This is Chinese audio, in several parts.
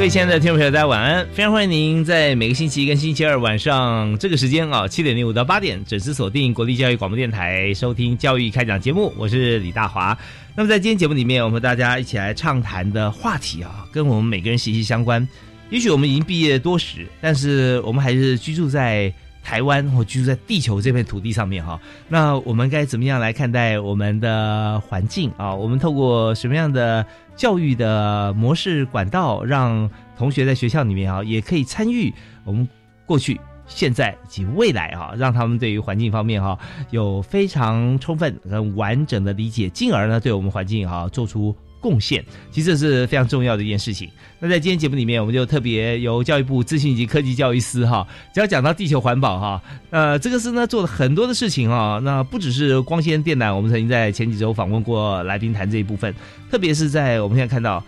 各位亲爱的听众朋友，大家晚安！非常欢迎您在每个星期一跟星期二晚上这个时间啊，七点零五到八点准时锁定国立教育广播电台收听教育开讲节目。我是李大华。那么在今天节目里面，我们大家一起来畅谈的话题啊，跟我们每个人息息相关。也许我们已经毕业多时，但是我们还是居住在台湾或居住在地球这片土地上面哈。那我们该怎么样来看待我们的环境啊？我们透过什么样的？教育的模式管道，让同学在学校里面啊，也可以参与我们过去、现在以及未来啊，让他们对于环境方面哈有非常充分、很完整的理解，进而呢，对我们环境哈做出。贡献，其实这是非常重要的一件事情。那在今天节目里面，我们就特别由教育部资讯及科技教育司哈，只要讲到地球环保哈，呃，这个司呢做了很多的事情啊。那不只是光纤电缆，我们曾经在前几周访问过来宾谈这一部分，特别是在我们现在看到。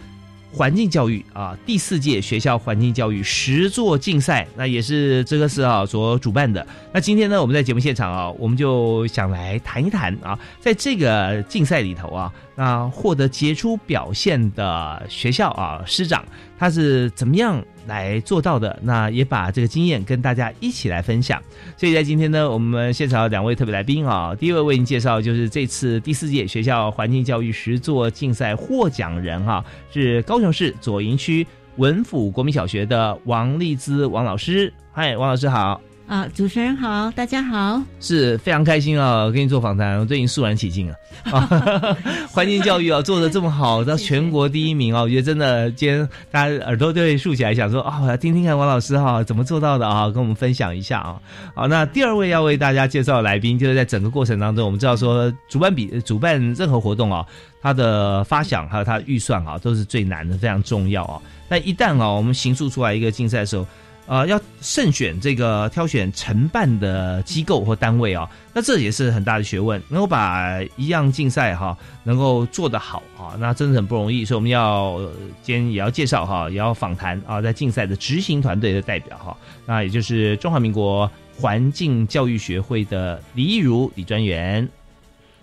环境教育啊，第四届学校环境教育十座竞赛，那也是这个是啊所主办的。那今天呢，我们在节目现场啊，我们就想来谈一谈啊，在这个竞赛里头啊，那获得杰出表现的学校啊，师长他是怎么样？来做到的，那也把这个经验跟大家一起来分享。所以在今天呢，我们现场两位特别来宾啊。第一位为您介绍就是这次第四届学校环境教育实作竞赛获奖人哈，是高雄市左营区文府国民小学的王丽姿王老师。嗨，王老师好。啊，主持人好，大家好，是非常开心啊，跟你做访谈，我最近肃然起敬了。环境教育啊，做的这么好，到全国第一名啊，我觉得真的，今天大家耳朵都会竖起来，想说啊，我要听听看王老师哈怎么做到的啊，跟我们分享一下啊。好，那第二位要为大家介绍的来宾，就是在整个过程当中，我们知道说，主办比主办任何活动啊，它的发想还有它的预算啊，都是最难的，非常重要啊。那一旦啊，我们行塑出来一个竞赛的时候。啊，要慎选这个挑选承办的机构或单位啊，那这也是很大的学问。能够把一样竞赛哈，能够做得好啊，那真的很不容易。所以我们要今天也要介绍哈，也要访谈啊，在竞赛的执行团队的代表哈，那也就是中华民国环境教育学会的李义如李专员，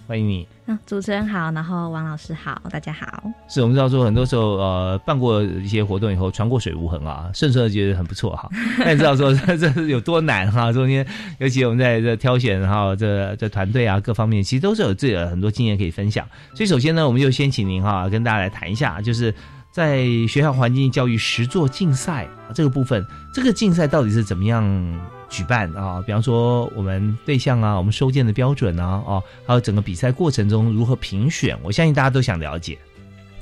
欢迎你。主持人好，然后王老师好，大家好。是我们知道说，很多时候呃，办过一些活动以后，船过水无痕啊，顺顺的觉得很不错哈。那你知道说 这是有多难哈？中间尤其我们在这挑选哈，这这团队啊，各方面其实都是有自己的很多经验可以分享。所以首先呢，我们就先请您哈，跟大家来谈一下，就是在学校环境教育实作竞赛这个部分，这个竞赛到底是怎么样？举办啊，比方说我们对象啊，我们收件的标准啊，哦，还有整个比赛过程中如何评选，我相信大家都想了解。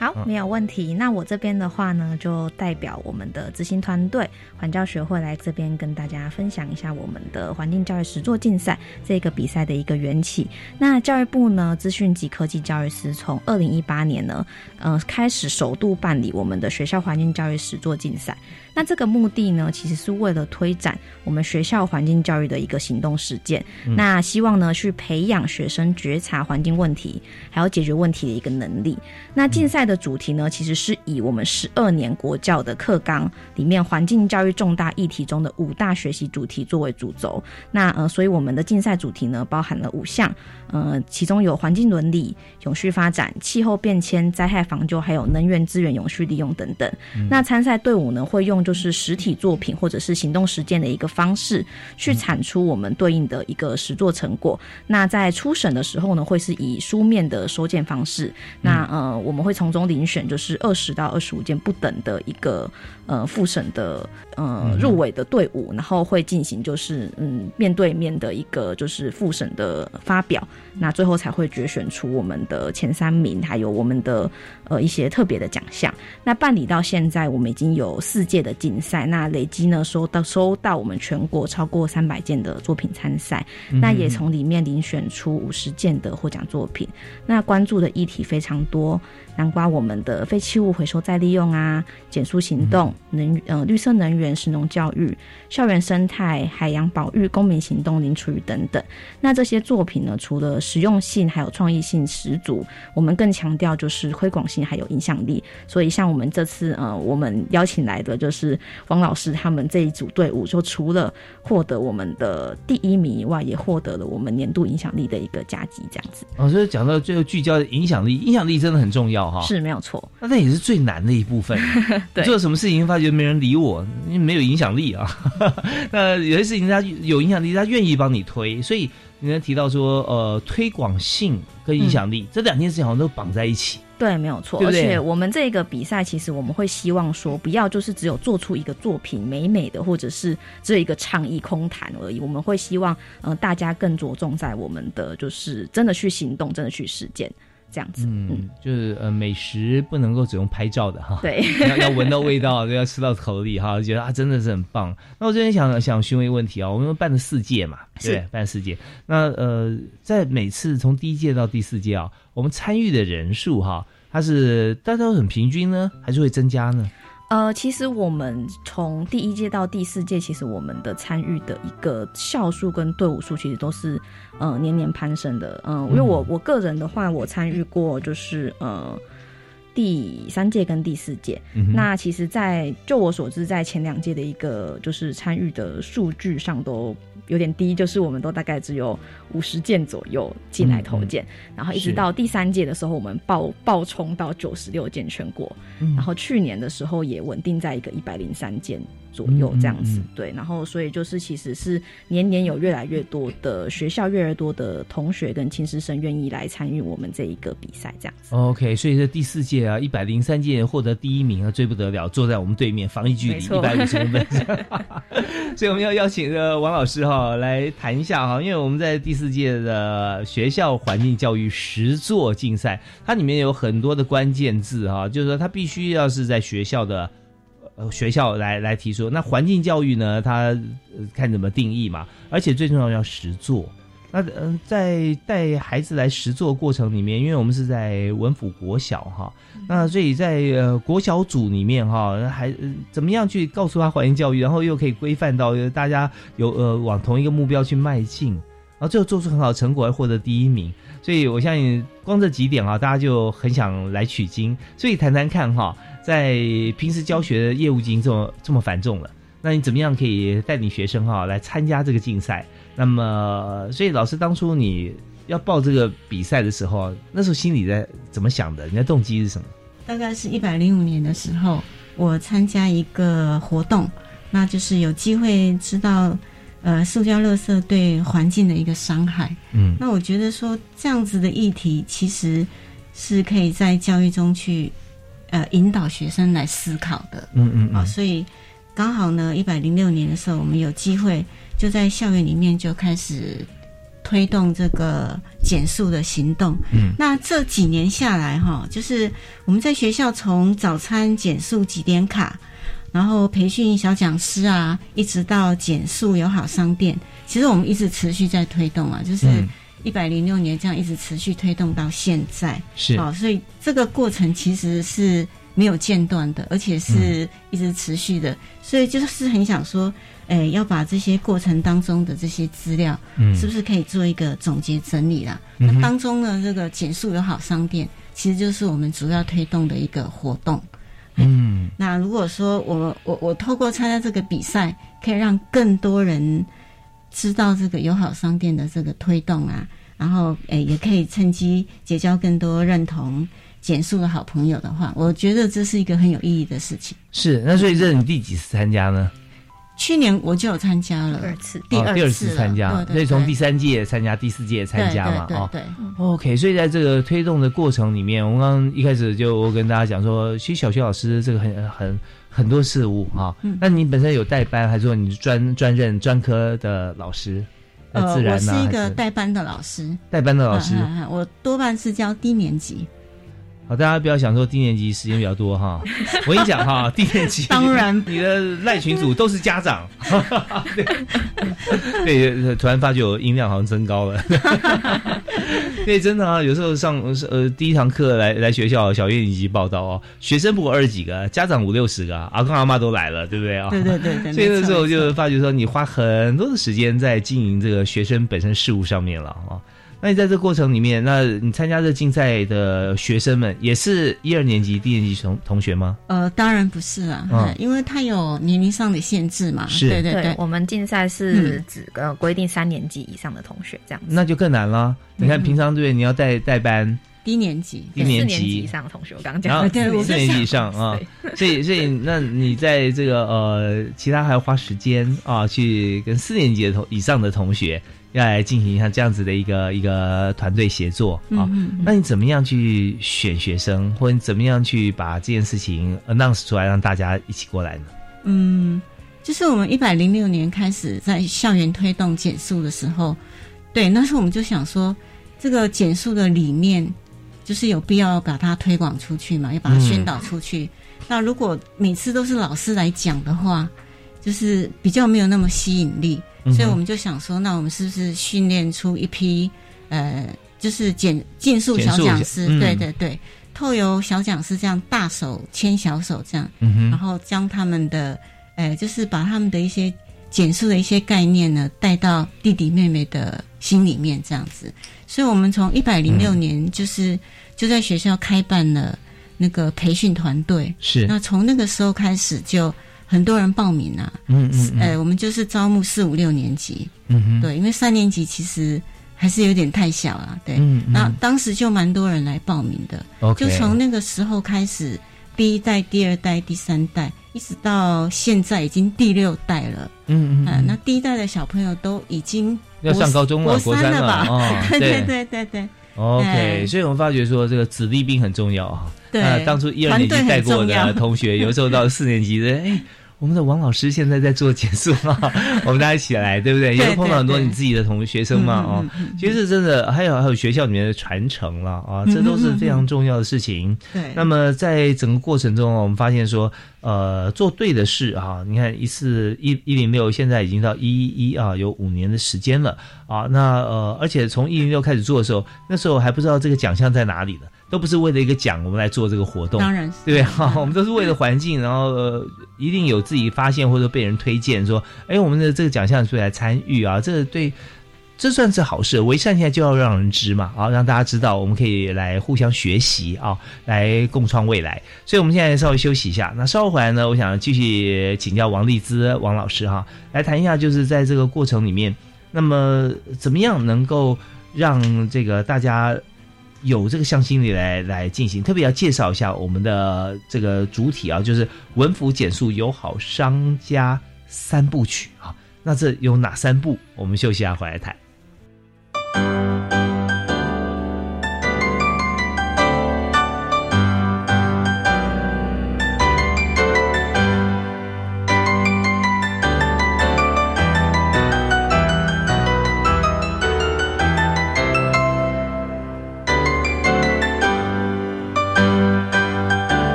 好，没有问题。那我这边的话呢，就代表我们的执行团队环教学会来这边跟大家分享一下我们的环境教育实作竞赛这个比赛的一个缘起。那教育部呢，资讯及科技教育司从二零一八年呢，呃，开始首度办理我们的学校环境教育实作竞赛。那这个目的呢，其实是为了推展我们学校环境教育的一个行动实践。那希望呢，去培养学生觉察环境问题，还有解决问题的一个能力。那竞赛的主题呢，其实是以我们十二年国教的课纲里面环境教育重大议题中的五大学习主题作为主轴。那呃，所以我们的竞赛主题呢，包含了五项，呃，其中有环境伦理、永续发展、气候变迁、灾害防救，还有能源资源永续利用等等。那参赛队伍呢，会用就是实体作品或者是行动实践的一个方式，去产出我们对应的一个实作成果。那在初审的时候呢，会是以书面的收件方式，那呃，我们会从中遴选就是二十到二十五件不等的一个呃复审的呃入围的队伍，然后会进行就是嗯面对面的一个就是复审的发表，那最后才会决选出我们的前三名，还有我们的呃一些特别的奖项。那办理到现在，我们已经有四届的竞赛，那累积呢收到收到我们全国超过三百件的作品参赛，那也从里面遴选出五十件的获奖作品。那关注的议题非常多。南瓜我们的废弃物回收再利用啊，减速行动、能呃绿色能源、神农教育、校园生态、海洋保育、公民行动、零厨余等等。那这些作品呢，除了实用性还有创意性十足，我们更强调就是推广性还有影响力。所以像我们这次呃，我们邀请来的就是王老师他们这一组队伍，就除了获得我们的第一名以外，也获得了我们年度影响力的一个加级，这样子。哦，所以讲到最后聚焦的影响力，影响力真的很重要哈。是没有错，那那也是最难的一部分。对，做什么事情发觉没人理我，因为没有影响力啊。那有些事情他有影响力，他愿意帮你推。所以你刚提到说，呃，推广性跟影响力这两件事情好像都绑在一起。对，没有错。而且我们这个比赛，其实我们会希望说，不要就是只有做出一个作品美美的，或者是只有一个倡议空谈而已。我们会希望，嗯，大家更着重在我们的就是真的去行动，真的去实践。这样子，嗯，就是呃，美食不能够只用拍照的哈，对，要要闻到味道，要吃到口里哈，觉得啊，真的是很棒。那我这边想想询问一个问题啊，我们办了四届嘛，对，办四届，那呃，在每次从第一届到第四届啊，我们参与的人数哈，它是大家都很平均呢，还是会增加呢？呃，其实我们从第一届到第四届，其实我们的参与的一个校数跟队伍数，其实都是呃年年攀升的。嗯，因为我我个人的话，我参与过就是呃第三届跟第四届。那其实，在就我所知，在前两届的一个就是参与的数据上都。有点低，就是我们都大概只有五十件左右进来投件，然后一直到第三届的时候，我们爆爆冲到九十六件全国，然后去年的时候也稳定在一个一百零三件。左右这样子，对，然后所以就是其实是年年有越来越多的学校，越来越多的同学跟亲师生愿意来参与我们这一个比赛，这样子。OK，所以这第四届啊，一百零三届获得第一名啊，最不得了，坐在我们对面，防疫距离一百五十公分。所以我们要邀请呃王老师哈来谈一下哈，因为我们在第四届的学校环境教育实作竞赛，它里面有很多的关键字哈，就是说它必须要是在学校的。呃，学校来来提出，那环境教育呢？它看怎么定义嘛。而且最重要要实做。那嗯，在带孩子来实做过程里面，因为我们是在文府国小哈，那所以在呃国小组里面哈，还怎么样去告诉他环境教育，然后又可以规范到大家有呃往同一个目标去迈进，然后最后做出很好的成果，而获得第一名。所以我相信光这几点啊，大家就很想来取经。所以谈谈看哈。在平时教学的业务已经这么这么繁重了，那你怎么样可以带领学生哈来参加这个竞赛？那么，所以老师当初你要报这个比赛的时候，那时候心里在怎么想的？你的动机是什么？大概是一百零五年的时候，我参加一个活动，那就是有机会知道，呃，塑胶垃圾对环境的一个伤害。嗯，那我觉得说这样子的议题，其实是可以在教育中去。呃，引导学生来思考的，嗯嗯，啊，所以刚好呢，一百零六年的时候，我们有机会就在校园里面就开始推动这个减速的行动。嗯，那这几年下来，哈，就是我们在学校从早餐减速几点卡，然后培训小讲师啊，一直到减速友好商店，其实我们一直持续在推动啊，就是。一百零六年这样一直持续推动到现在，是。好，所以这个过程其实是没有间断的，而且是一直持续的，所以就是很想说，哎，要把这些过程当中的这些资料，嗯，是不是可以做一个总结整理啦？那当中呢，这个减速友好商店其实就是我们主要推动的一个活动，嗯，那如果说我我我透过参加这个比赛，可以让更多人。知道这个友好商店的这个推动啊，然后诶也可以趁机结交更多认同减速的好朋友的话，我觉得这是一个很有意义的事情。是，那所以这是你第几次参加呢？去年我就有参加了第二次第二哦第二次次参加所以从第三届参加，第四届参加嘛，哦。对对对对 OK，所以在这个推动的过程里面，我们刚刚一开始就我跟大家讲说，其实小学老师这个很很很多事物啊。嗯那你本身有代班，还是说你是专专任专科的老师？呃，自然呢、我是一个代班的老师，代班的老师。我多半是教低年级。好，大家不要想说低年级时间比较多哈。我跟你讲哈，低年级当然你的赖群主都是家长。对，对，突然发觉我音量好像增高了。对，真的啊，有时候上呃第一堂课来来学校小院以及报道哦，学生不过二十几个，家长五六十个，阿公阿妈都来了，对不对啊？对对对对，所以那时候就发觉说，你花很多的时间在经营这个学生本身事务上面了啊。那你在这个过程里面，那你参加这竞赛的学生们也是一二年级、低年级同同学吗？呃，当然不是啊，嗯嗯因为他有年龄上的限制嘛。是。对对对对，我们竞赛是指呃规定三年级以上的同学这样子，那就更难了。你看平常对？你要带带班，低年级。低年四年级级以上的同学，我刚刚讲的对我四年级以上啊，所以所以那你在这个呃，其他还要花时间啊，去跟四年级的同以上的同学要来进行一下这样子的一个一个团队协作啊。嗯嗯那你怎么样去选学生，或者你怎么样去把这件事情 announce 出来，让大家一起过来呢？嗯，就是我们一百零六年开始在校园推动减速的时候，对，那时候我们就想说，这个减速的理念，就是有必要把它推广出去嘛，要把它宣导出去。那如果每次都是老师来讲的话，就是比较没有那么吸引力，所以我们就想说，那我们是不是训练出一批呃，就是减竞速小讲师？嗯对对对，透由小讲师这样大手牵小手这样。嗯，然后将他们的，呃，就是把他们的一些减速的一些概念呢，带到弟弟妹妹的心里面，这样子。所以，我们从一百零六年就是、就在学校开办了那个培训团队。是，那从那个时候开始，就很多人报名啊。嗯嗯嗯呃，我们就是招募四五六年级，嗯哼，对，因为三年级其实还是有点太小了。对，嗯嗯那当时就蛮多人来报名的。，OK，就从那个时候开始，第一代、第二代、第三代，一直到现在已经第六代了。嗯嗯啊，那第一代的小朋友都已经要上高中了，国国三了吧？哦，对对对对对 OK，哎。所以我们发觉说这个子弟兵很重要啊。对。那当初一二年级带过的同学，有时候到四年级的，哎，我们的王老师现在在做减速嘛，我们大家一起来，对不对？也会碰到很多你自己的同学生嘛，哦其实真的还有还有学校里面的传承了啊，这都是非常重要的事情。对。那么在整个过程中，我们发现说，呃，做对的事啊，你看一次一一零六，现在已经到一一一啊，有五年的时间了啊。那呃，而且从一零六开始做的时候，那时候还不知道这个奖项在哪里的，都不是为了一个奖我们来做这个活动，当然是对不对？哈，我们都是为了环境，然后呃，一定有自己发现或者被人推荐说，哎，我们的这个奖项是来参与啊，这个对。这算是好事，为善现在就要让人知嘛，啊，让大家知道，我们可以来互相学习啊，来共创未来。所以，我们现在稍微休息一下。那稍后回来呢，我想继续请教王丽姿王老师哈，来谈一下，就是在这个过程里面，那么怎么样能够让这个大家有这个向心力来来进行？特别要介绍一下我们的这个主体啊，就是文福减速友好商家三部曲啊。那这有哪三部？我们休息下回来谈。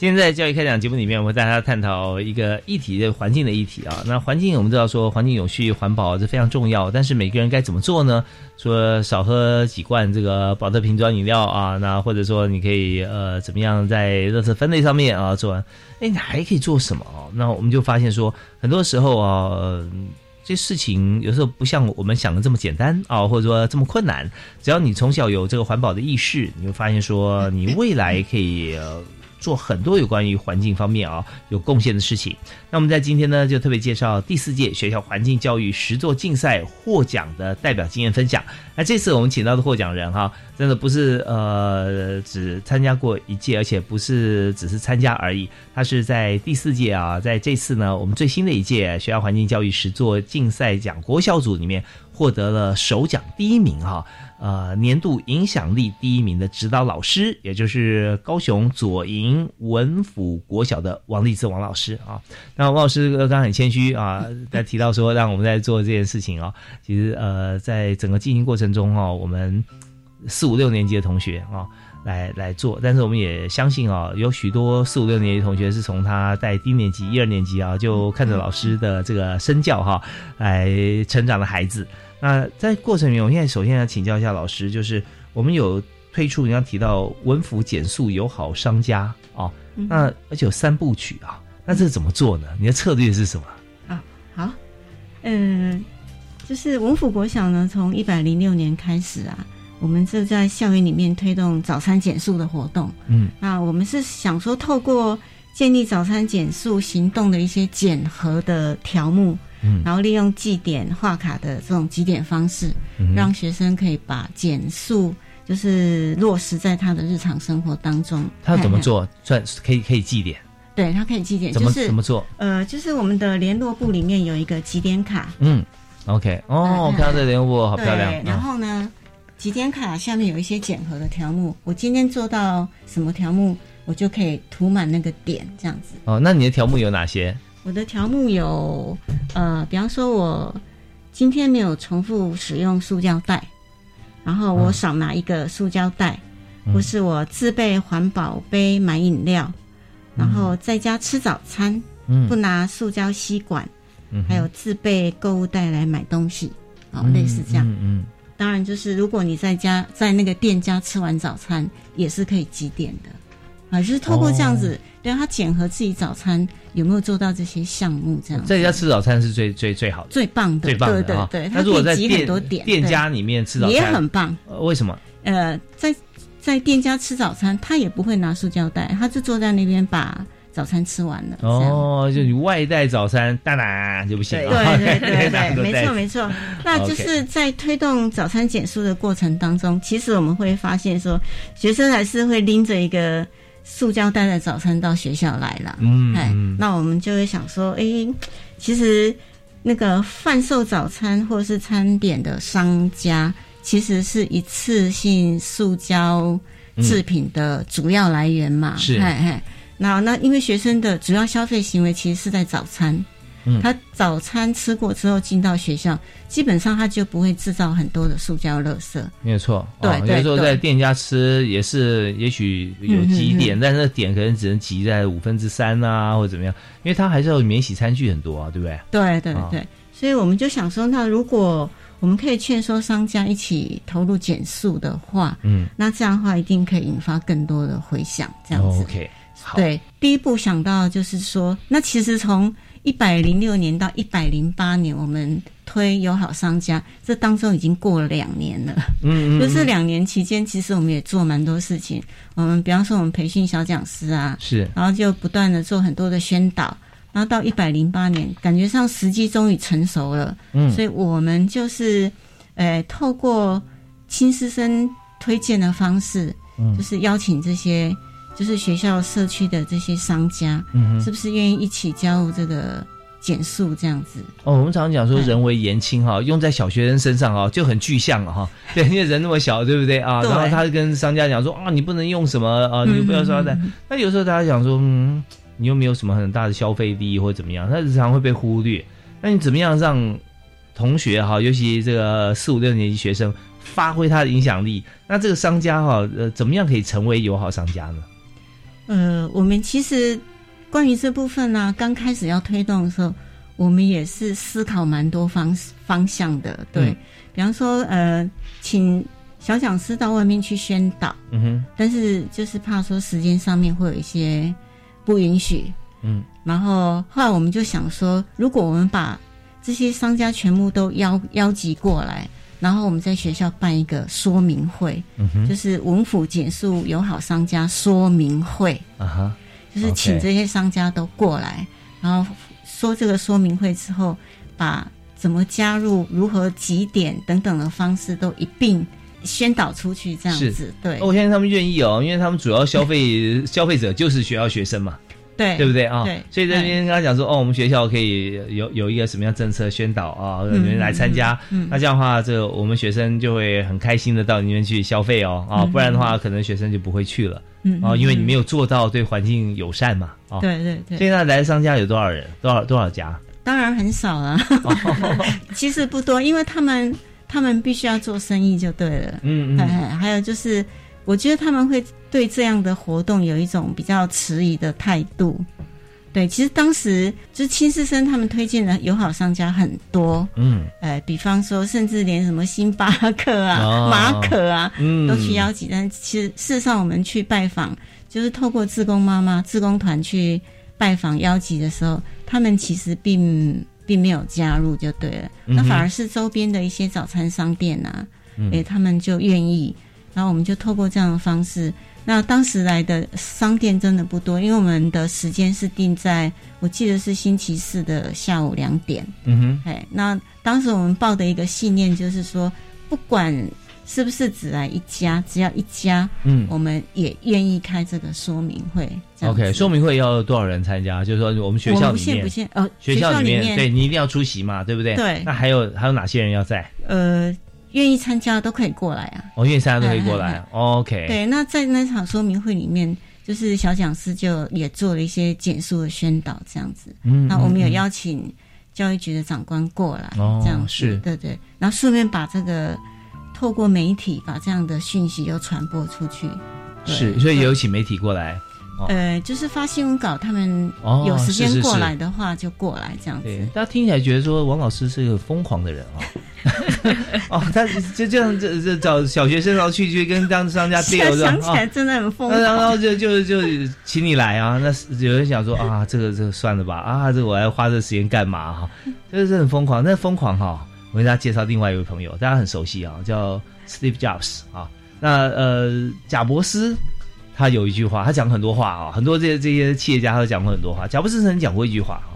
今天在教育开讲节目里面，我们大家探讨一个议题，的环境的议题啊。那环境我们知道说，环境有序、环保这非常重要，但是每个人该怎么做呢？说少喝几罐这个保特瓶装饮料啊，那或者说你可以呃怎么样在垃圾分类上面啊做完？哎，你还可以做什么啊？那我们就发现说，很多时候啊，这事情有时候不像我们想的这么简单啊，或者说这么困难。只要你从小有这个环保的意识，你会发现说，你未来可以。做很多有关于环境方面啊有贡献的事情。那我们在今天呢，就特别介绍第四届学校环境教育实作竞赛获奖的代表经验分享。那这次我们请到的获奖人哈，真的不是呃只参加过一届，而且不是只是参加而已。他是在第四届啊，在这次呢，我们最新的一届学校环境教育实作竞赛奖国小组里面获得了首奖第一名哈。呃，年度影响力第一名的指导老师，也就是高雄左营文府国小的王立志王老师啊。那王老师刚刚很谦虚啊，在提到说让我们在做这件事情啊，其实呃，在整个进行过程中哈，我们四五六年级的同学啊，来来做，但是我们也相信啊，有许多四五六年级同学是从他在低年级一二年级啊，就看着老师的这个身教哈，来成长的孩子。那在过程里面，我现在首先要请教一下老师，就是我们有推出你刚提到文府减速友好商家啊，那而且有三部曲啊，那这怎么做呢？你的策略是什么？啊，好，嗯，就是文府国小呢，从一百零六年开始啊，我们就在校园里面推动早餐减速的活动。嗯，那我们是想说，透过建立早餐减速行动的一些检核的条目。嗯，然后利用记点画卡的这种记点方式，让学生可以把减速就是落实在他的日常生活当中。他怎么做？算可以可以记点？对他可以记点，怎么怎么做？呃，就是我们的联络部里面有一个几点卡。嗯，OK，哦，我看到这联络部好漂亮。然后呢，几点卡下面有一些检核的条目，我今天做到什么条目，我就可以涂满那个点，这样子。哦，那你的条目有哪些？我的条目有，方说，我今天没有重复使用塑胶袋，然后我少拿一个塑胶袋，或是我自备环保杯买饮料，然后在家吃早餐，不拿塑胶吸管，还有自备购物袋来买东西，哦，类似这样。嗯，当然就是如果你在家在那个店家吃完早餐，也是可以几点的。啊，就是透过这样子，对他检核自己早餐有没有做到这些项目，这样在家吃早餐是最最最好的，最棒的，最棒的，对对对。他如果在店店家里面吃早餐也很棒，为什么？呃，在在店家吃早餐，他也不会拿塑胶袋，他就坐在那边把早餐吃完了。哦，就你外带早餐，当然就不行了。对对对对，没错没错。那就是在推动早餐减速的过程当中，其实我们会发现说，学生还是会拎着一个。塑胶袋的早餐到学校来了，嗯，哎，那我们就会想说，哎，其实那个贩售早餐或是餐点的商家，其实是一次性塑胶制品的主要来源嘛，是，哎哎，那那因为学生的主要消费行为其实是在早餐。他早餐吃过之后进到学校，基本上他就不会制造很多的塑胶垃圾。没有错，对，有时候在店家吃也是，也许有几点，但是点可能只能挤在五分之三啊，或者怎么样，因为他还是要免洗餐具很多啊，对不对？对对对，所以我们就想说，那如果我们可以劝说商家一起投入减速的话，嗯，那这样的话一定可以引发更多的回响。这样子，OK，好。对，第一步想到就是说，那其实从一百零六年到一百零八年，我们推友好商家，这当中已经过了两年了。嗯嗯，就是两年期间，其实我们也做蛮多事情。我们比方说，我们培训小讲师啊，是，然后就不断的做很多的宣导。然后到一百零八年，感觉上时机终于成熟了。嗯，所以我们就是，呃，透过亲师生推荐的方式，嗯，就是邀请这些。就是学校社区的这些商家，嗯，是不是愿意一起加入这个减速这样子？哦，我们常常讲说人为言轻哈，用在小学生身上哈就很具象了哈。对，因为人那么小，对不对啊？然后他跟商家讲说啊，你不能用什么啊，你就不要说在。那有时候大家讲说，嗯，你又没有什么很大的消费力或者怎么样，他日常会被忽略。那你怎么样让同学哈，尤其这个四五六年级学生发挥他的影响力？那这个商家哈，呃，怎么样可以成为友好商家呢？呃，我们其实关于这部分呢，刚开始要推动的时候，我们也是思考蛮多方方向的。对，比方说，呃，请小讲师到外面去宣导，嗯哼，但是就是怕说时间上面会有一些不允许。嗯，然后后来我们就想说，如果我们把这些商家全部都邀邀集过来，然后我们在学校办一个说明会，就是文府减速友好商家说明会，啊哈，就是请这些商家都过来，然后说这个说明会之后，把怎么加入、如何几点等等的方式都一并宣导出去，这样子。对。哦我相信他们愿意哦，因为他们主要消费消费者就是学校学生嘛，对对不对啊？对所以在那边跟他讲说，哦，我们学校可以有有一个什么样政策宣导啊，你们来参加。嗯那这样的话，这我们学生就会很开心的到里面去消费哦，啊，不然的话，可能学生就不会去了嗯啊，因为你没有做到对环境友善嘛，啊。对对对，现在来的商家有多少人？多少多少家？当然很少了，其实不多，因为他们他们必须要做生意就对了。嗯嗯，哎，还有就是，我觉得他们会对这样的活动有一种比较迟疑的态度。对，其实当时就是亲师生他们推荐的友好商家很多，嗯呃，比方说，甚至连什么星巴克啊、哦马可啊，嗯，都去邀请。但其实事实上，我们去拜访，就是透过志工妈妈、志工团去拜访邀集的时候，他们其实并并没有加入，就对了。嗯那反而是周边的一些早餐商店啊，嗯诶、他们就愿意。然后我们就透过这样的方式，那当时来的商店真的不多，因为我们的时间是定在我记得是星期四的下午两点。嗯哼，哎，那当时我们抱的一个信念就是说，不管是不是只来一家，只要一家，嗯我们也愿意开这个说明会。，OK，说明会要多少人参加？就是说我们学校里面们不限不，限呃，学校里面，面对你一定要出席嘛，对不对？对那还有还有哪些人要在？呃愿意参加的都可以过来啊。哦，愿意参加都可以过来哎。OK，对，那在那场说明会里面，就是小讲师就也做了一些简述的宣导，这样子。嗯那我们有嗯邀请教育局的长官过来，哦这样子是对对，然后顺便把这个透过媒体把这样的讯息又传播出去。是，所以也有请媒体过来。哦呃，就是发新闻稿，他们哦有时间过来的话就过来这样对子。，大家听起来觉得说王老师是个疯狂的人哦。哦，他就这样这这找小学生然后去去跟当商家 deal？想起来真的很疯狂然。后就就就请你来啊！那有人想说啊，这个这个算了吧啊，这个我还花这时间干嘛哈、这个是很疯狂。那疯狂哈、我给大家介绍另外一位朋友，大家很熟悉啊，叫 Steve Jobs 啊。那呃，贾伯斯他有一句话，他讲很多话啊，很多这些这些企业家都讲过很多话。贾布斯曾讲过一句话啊，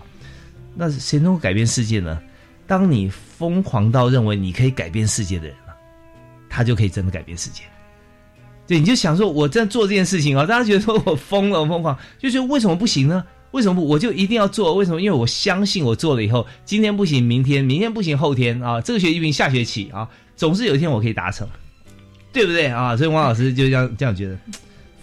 那谁能够改变世界呢？当你疯狂到认为你可以改变世界的人啊，他就可以真的改变世界。对，你就想说，我在做这件事情啊，大家觉得说我疯了，我疯狂，就觉得为什么不行呢？为什么不？我就一定要做？为什么？因为我相信我做了以后，今天不行，明天，明天不行，后天啊，这个学期不行，下学期啊，总是有一天我可以达成，对不对啊？所以王老师就这样这样觉得，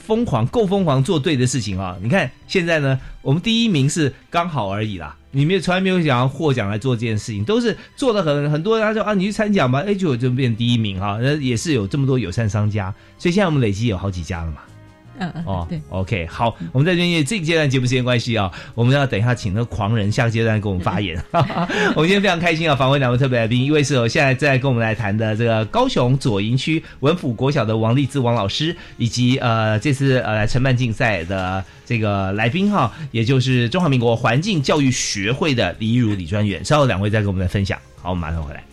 疯狂够疯狂，做对的事情啊！你看现在呢，我们第一名是刚好而已啦。你没有从来没有想要获奖来做这件事情，都是做的很很多人他说啊，你去参奖吧，哎，就就变第一名哈、那也是有这么多友善商家，所以现在我们累积有好几家了嘛。呃，哦，对，，OK，好，我们在这边因为这个阶段节目时间关系啊，我们要等一下请那个狂人下个阶段给我们发言。我们今天非常开心啊，访问两位特别来宾，一位是我现在在跟我们来谈的这个高雄左营区文府国小的王立志王老师，以及呃这次呃来承办竞赛的这个来宾哈，也就是中华民国环境教育学会的李一如李专员。稍后两位再跟我们来分享。好，我们马上回来。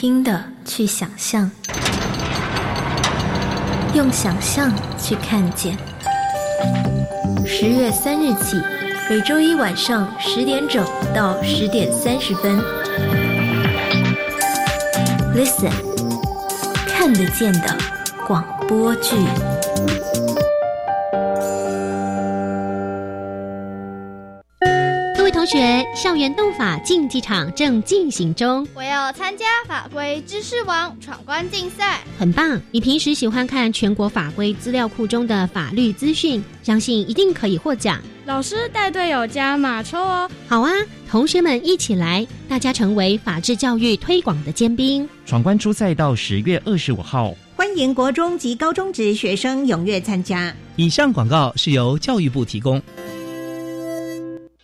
听的去想象，用想象去看见。十月三日起，每周一晚上十点整到十点三十分，Listen，看得见的广播剧。校园斗法竞技场正进行中。我要参加法规知识网闯关竞赛，很棒！你平时喜欢看全国法规资料库中的法律资讯，相信一定可以获奖。老师带队友加码抽哦！好啊，同学们一起来，大家成为法治教育推广的尖兵。闯关初赛到十月二十五号，欢迎国中及高中职学生踊跃参加。以上广告是由教育部提供。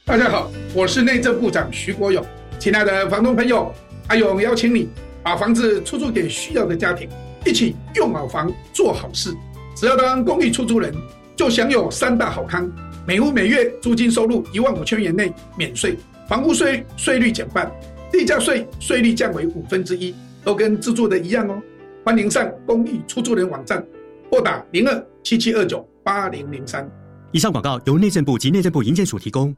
大家好，我是内政部长徐国勇。亲爱的房东朋友，阿勇邀请你把房子出租给需要的家庭，一起用好房做好事。只要当公寓出租人，就享有三大好康：每户每月租金收入一万五千元内免税，房屋税税率减半，地价税税率降为五分之一，都跟自住的一样哦。欢迎上公寓出租人网站，拨打零二七七二九八零零三。以上广告由内政部及内政部营建署提供。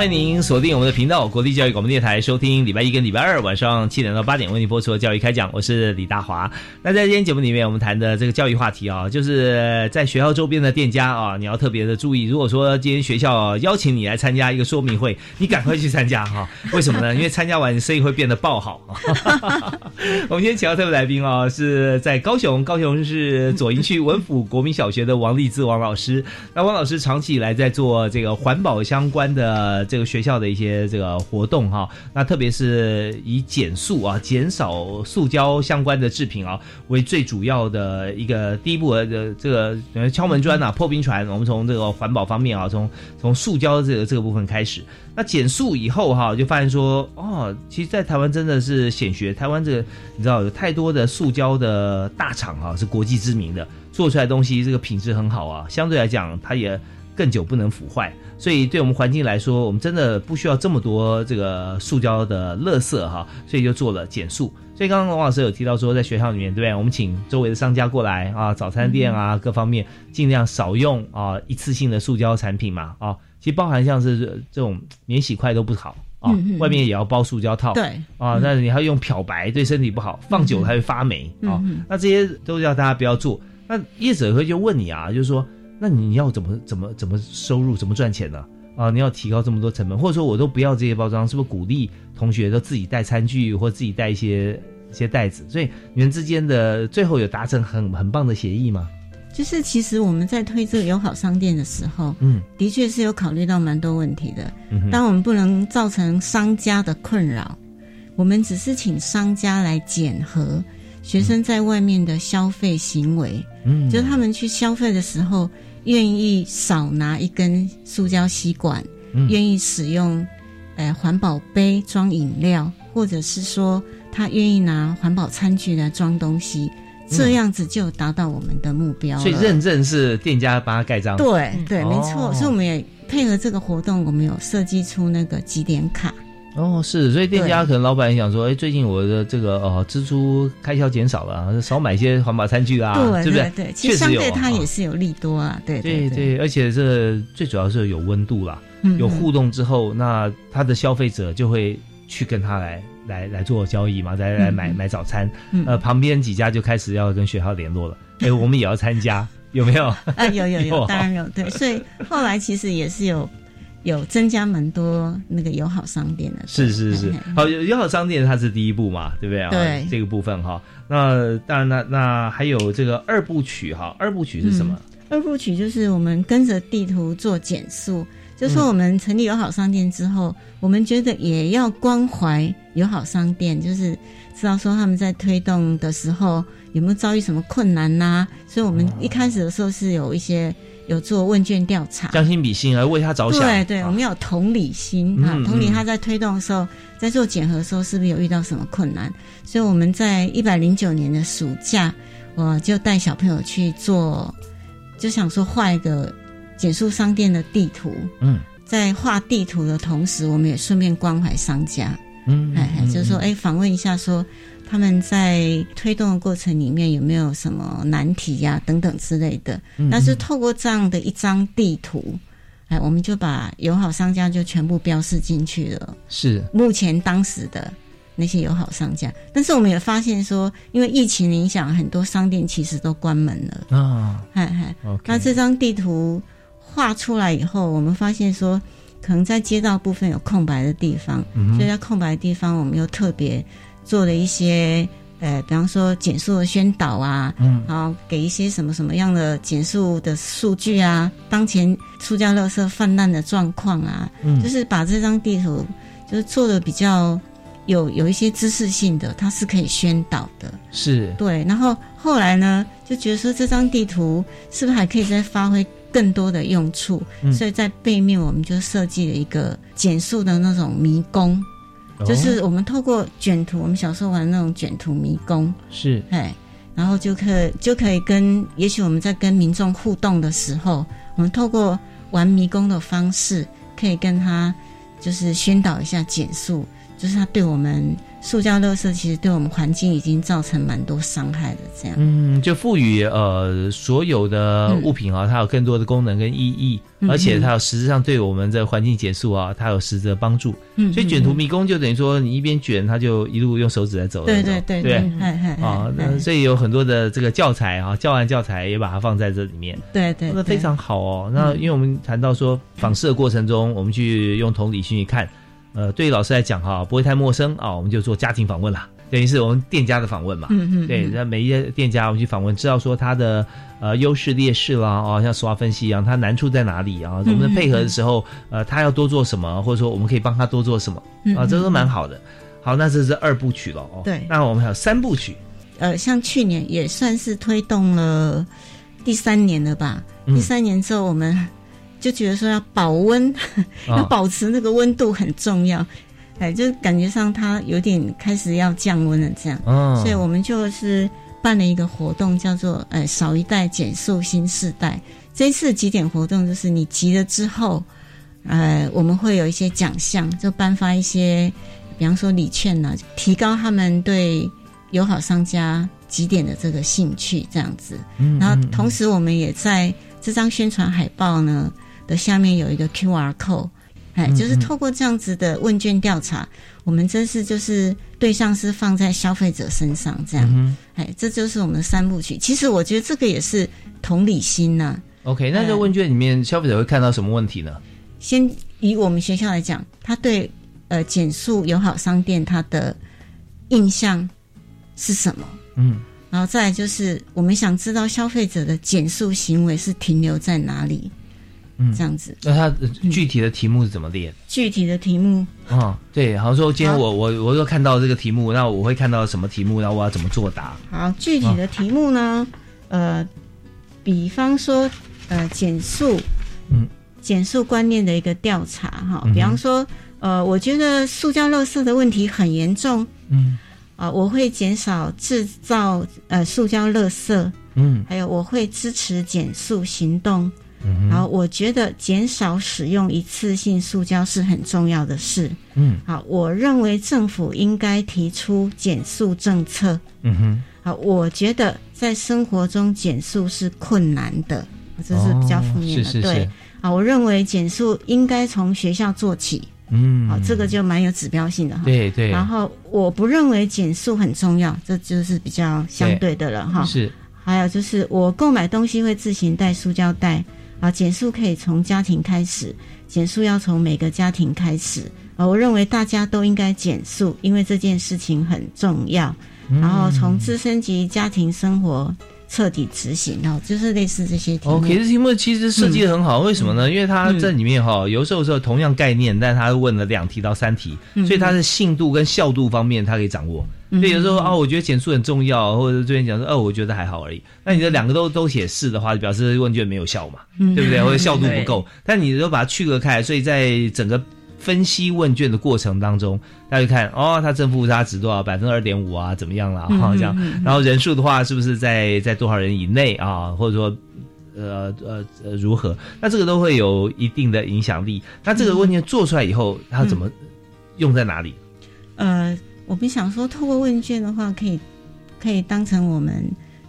欢迎您锁定我们的频道——国立教育广播电台，收听礼拜一跟礼拜二晚上七点到八点为您播出的教育开讲。我是李大华。那在今天节目里面，我们谈的这个教育话题啊，就是在学校周边的店家啊，你要特别的注意。如果说今天学校邀请你来参加一个说明会，你赶快去参加哈。为什么呢？因为参加完生意会变得爆好。我们今天请到特别来宾啊，是在高雄，高雄是左营区文府国民小学的王立志王老师。那王老师长期以来在做这个环保相关的。这个学校的一些这个活动哈，那特别是以减速啊、减少塑胶相关的制品啊为最主要的一个第一步的这个敲门砖呐、破冰船。我们从这个环保方面啊，从从塑胶这个这个部分开始。那减速以后哈，就发现说哦，其实，在台湾真的是显学。台湾这个你知道有太多的塑胶的大厂啊，是国际知名的，做出来东西这个品质很好啊，相对来讲它也更久不能腐坏。所以，对我们环境来说，我们真的不需要这么多这个塑胶的垃圾哈，所以就做了减塑。所以刚刚王老师有提到说，在学校里面，对不对？我们请周围的商家过来啊，早餐店啊，各方面尽量少用啊一次性的塑胶产品嘛啊。其实包含像是这种免洗筷都不好啊，外面也要包塑胶套。对啊，那你还用漂白，对身体不好，放久了还会发霉啊。那这些都叫大家不要做。那业者会就问你啊，就是说。那你要怎么怎么怎么收入怎么赚钱呢？啊，你要提高这么多成本，或者说我都不要这些包装，是不是鼓励同学都自己带餐具或自己带一些一些袋子？所以你们之间的最后有达成很很棒的协议吗？就是其实我们在推这个友好商店的时候，嗯，的确是有考虑到蛮多问题的。嗯，但我们不能造成商家的困扰，我们只是请商家来检核学生在外面的消费行为。嗯，就是他们去消费的时候。愿意少拿一根塑胶吸管，嗯愿意使用，呃，环保杯装饮料，或者是说他愿意拿环保餐具来装东西，这样子就达到我们的目标所以认证是店家帮他盖章。对对，没错。所以我们也配合这个活动，我们有设计出那个几点卡。哦，是，所以店家可能老板也想说，哎，最近我的这个哦支出开销减少了，少买一些环保餐具啊，对不对？对，其实相对它也是有利多啊，对对对，而且这最主要是有温度啦，有互动之后，那他的消费者就会去跟他来来来做交易嘛，来来买买早餐，呃，旁边几家就开始要跟学校联络了，哎，我们也要参加，有没有？啊，有有有，当然有，对，所以后来其实也是有。有增加蛮多那个友好商店的。是是是，好友好商店它是第一步嘛，对不对啊？对这个部分哈。那当然，那那还有这个二部曲哈，二部曲是什么？二部曲就是我们跟着地图做减速，就说我们成立友好商店之后，我们觉得也要关怀友好商店，就是知道说他们在推动的时候有没有遭遇什么困难呐、所以我们一开始的时候是有一些有做问卷调查，将心比心而为他着想。对对，我们要有同理心啊，嗯同理他在推动的时候，在做检核的时候，是不是有遇到什么困难？所以我们在一百零九年的暑假，我就带小朋友去做，就想说画一个减速商店的地图。嗯，在画地图的同时，我们也顺便关怀商家。嗯，哎哎，就是说，哎，访问一下说。他们在推动的过程里面有没有什么难题呀、等等之类的？嗯但是透过这样的一张地图，哎，我们就把友好商家就全部标示进去了。是目前当时的那些友好商家，但是我们也发现说，因为疫情影响，很多商店其实都关门了。啊，嗨嗨那这张地图画出来以后，我们发现说，可能在街道部分有空白的地方，嗯所以在空白的地方，我们又特别做了一些。呃，比方说减速的宣导啊，嗯然后给一些什么什么样的减速的数据啊，当前塑胶垃圾泛滥的状况啊，嗯就是把这张地图就是做的比较有有一些知识性的，它是可以宣导的。是，对，然后后来呢，就觉得说这张地图是不是还可以再发挥更多的用处？嗯所以在背面我们就设计了一个减速的那种迷宫，哦就是我们透过卷图，我们小时候玩那种卷图迷宫，是。哎，然后就可以就可以跟，也许我们在跟民众互动的时候，我们透过玩迷宫的方式，可以跟他就是宣导一下减速，就是他对我们塑胶垃圾其实对我们环境已经造成蛮多伤害的，这样。嗯，就赋予呃所有的物品啊，它有更多的功能跟意义，嗯而且它有实质上对我们的环境减速啊，它有实质的帮助。嗯所以卷图迷宫就等于说，你一边卷，它就一路用手指在走。对对对对对，嗨嗨啊，那所以有很多的这个教材啊，教案教材也把它放在这里面。对对，对那非常好哦。那因为我们谈到说访视的过程中，我们去用同理心去看，呃，对于老师来讲哈，不会太陌生啊，我们就做家庭访问啦。等于是我们店家的访问嘛，嗯嗯对，嗯那每一个店家我们去访问，知道说他的呃优势劣势啦，哦，像实话分析一样，他难处在哪里啊？我嗯们配合的时候，呃，他要多做什么，或者说我们可以帮他多做什么啊，嗯这都嗯蛮好的。好，那这是二部曲了哦。对那我们还有三部曲，呃，像去年也算是推动了第三年了吧？嗯第三年之后，我们就觉得说要保温，啊 要保持那个温度很重要。哎，就感觉上它有点开始要降温了，这样。哦所以我们就是办了一个活动，叫做“呃少一代减速新世代”。这一次集点活动就是你集了之后，呃，我们会有一些奖项，就颁发一些，比方说礼券呢、提高他们对友好商家集点的这个兴趣，这样子。嗯然后同时我们也在这张宣传海报呢的下面有一个 QR code。哎，嗯就是透过这样子的问卷调查，我们这次就是对象是放在消费者身上，这样，嗯哎，这就是我们的三部曲。其实我觉得这个也是同理心呐、OK，那在问卷里面消费者会看到什么问题呢？先以我们学校来讲，他对呃减速友好商店他的印象是什么？嗯，然后再来就是我们想知道消费者的减速行为是停留在哪里？嗯，这样子。那它呃具体的题目是怎么列的？具体的题目，啊、对，好像说今天我我我又看到这个题目，那我会看到什么题目，然后我要怎么作答？好，具体的题目呢？呃，比方说，呃，减速，嗯，减速观念的一个调查哈。比方说，呃，我觉得塑胶垃圾的问题很严重，嗯啊、我会减少制造呃塑胶垃圾，嗯还有我会支持减速行动。嗯然后我觉得减少使用一次性塑胶是很重要的事。嗯好，我认为政府应该提出减速政策。嗯哼，好，我觉得在生活中减速是困难的，这是比较负面的。哦是是对是，啊，我认为减速应该从学校做起。嗯，好，这个就蛮有指标性的哈。对对然后我不认为减速很重要，这就是比较相对的了哈。是。还有就是我购买东西会自行带塑胶袋啊，减速可以从家庭开始，减速要从每个家庭开始。啊，我认为大家都应该减速，因为这件事情很重要。然后从自身及家庭生活。彻底执行哦，就是类似这些题目。OK，这题目其实设计的很好，为什么呢？因为它这里面哈，有时候时候同样概念，但是他问了两题到三题，所以它的信度跟效度方面，它可以掌握。所以有时候啊，我觉得减速很重要，或者这边讲说，哦，我觉得还好而已。那你这两个都都写是的话，就表示问卷没有效嘛，对不对？或者效度不够。但你都把它区隔开，所以在整个。分析问卷的过程当中，大家看哦，它正负差值多少？百分之二点五啊，怎么样了？哈，这样。然后人数的话，是不是在在多少人以内啊？或者说，呃呃呃，如何？那这个都会有一定的影响力。那这个问卷做出来以后，它怎么用在哪里？呃，我们想说，透过问卷的话，可以可以当成我们